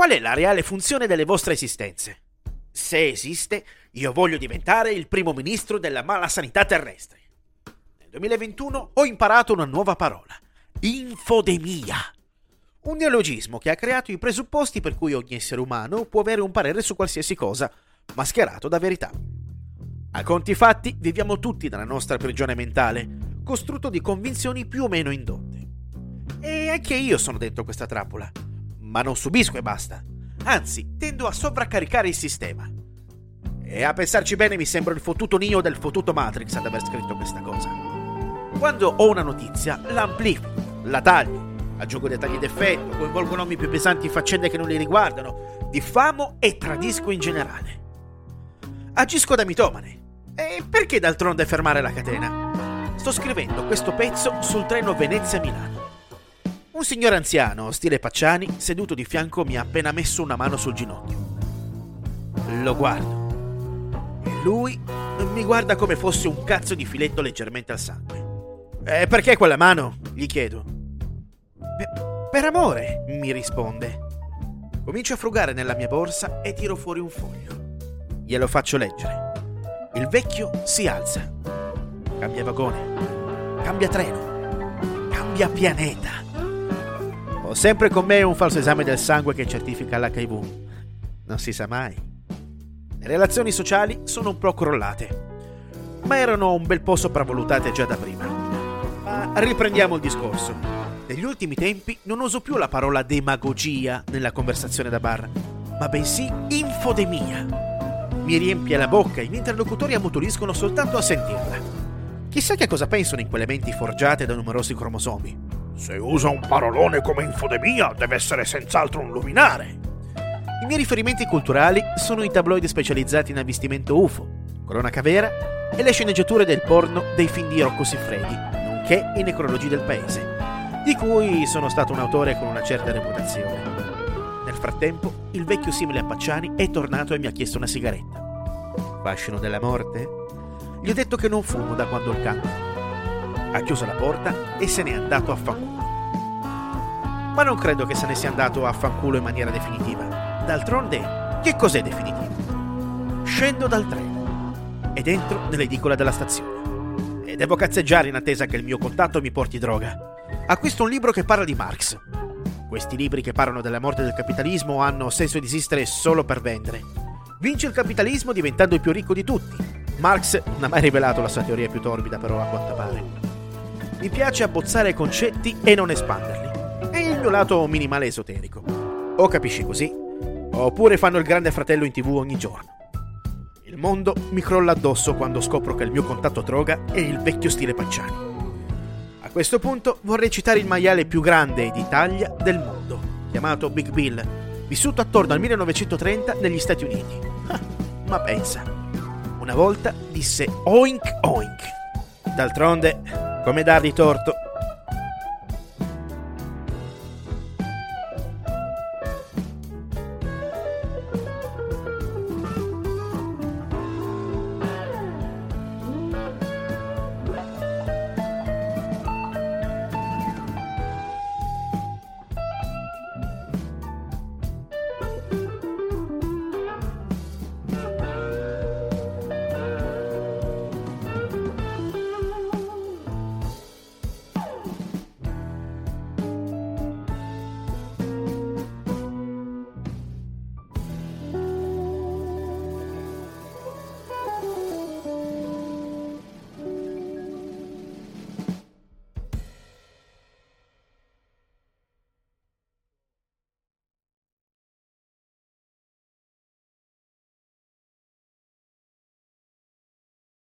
qual è la reale funzione delle vostre esistenze? Se esiste, io voglio diventare il primo ministro della mala sanità terrestre. Nel 2021 ho imparato una nuova parola, infodemia. Un neologismo che ha creato i presupposti per cui ogni essere umano può avere un parere su qualsiasi cosa, mascherato da verità. A conti fatti, viviamo tutti nella nostra prigione mentale, costrutto di convinzioni più o meno indotte. E anche io sono dentro questa trappola, ma non subisco e basta. Anzi, tendo a sovraccaricare il sistema. E a pensarci bene mi sembra il fottuto Neo del fottuto Matrix ad aver scritto questa cosa. Quando ho una notizia, la amplifico, la taglio, aggiungo dettagli d'effetto, coinvolgo nomi più pesanti in faccende che non li riguardano, diffamo e tradisco in generale. Agisco da mitomane. E perché d'altronde fermare la catena? Sto scrivendo questo pezzo sul treno Venezia-Milano. Un signore anziano, stile Pacciani, seduto di fianco mi ha appena messo una mano sul ginocchio. Lo guardo. Lui mi guarda come fosse un cazzo di filetto leggermente al sangue. E perché quella mano? gli chiedo. Per, per amore, mi risponde. Comincio a frugare nella mia borsa e tiro fuori un foglio. Glielo faccio leggere. Il vecchio si alza. Cambia vagone. Cambia treno. Cambia pianeta. Ho sempre con me un falso esame del sangue che certifica l'HIV. Non si sa mai. Le relazioni sociali sono un po' crollate, ma erano un bel po' sopravvalutate già da prima. Ma riprendiamo il discorso. Negli ultimi tempi non uso più la parola demagogia nella conversazione da bar, ma bensì infodemia. Mi riempie la bocca e i miei interlocutori ammutoliscono soltanto a sentirla. Chissà che cosa pensano in quelle menti forgiate da numerosi cromosomi. Se usa un parolone come infodemia, deve essere senz'altro un luminare. I miei riferimenti culturali sono i tabloid specializzati in avvistimento UFO, cronaca vera e le sceneggiature del porno dei film di Rocco Siffredi, nonché i necrologi del paese, di cui sono stato un autore con una certa reputazione. Nel frattempo, il vecchio simile a Pacciani è tornato e mi ha chiesto una sigaretta. Fascino della morte? Gli ho detto che non fumo da quando il cancro ha chiuso la porta e se n'è andato a fanculo. Ma non credo che se ne sia andato a fanculo in maniera definitiva. D'altronde, che cos'è definitivo? Scendo dal treno ed entro nell'edicola della stazione. E devo cazzeggiare in attesa che il mio contatto mi porti droga. Acquisto un libro che parla di Marx. Questi libri che parlano della morte del capitalismo hanno senso di esistere solo per vendere. Vince il capitalismo diventando il più ricco di tutti. Marx non ha mai rivelato la sua teoria più torbida, però, a quanto pare. Mi piace abbozzare concetti e non espanderli. È il mio lato minimale esoterico. O capisci così, oppure fanno il grande fratello in tv ogni giorno. Il mondo mi crolla addosso quando scopro che il mio contatto droga è il vecchio stile Pacciani. A questo punto vorrei citare il maiale più grande d'Italia del mondo, chiamato Big Bill, vissuto attorno al 1930 negli Stati Uniti. Ma pensa, una volta disse oink oink. D'altronde come dargli torto,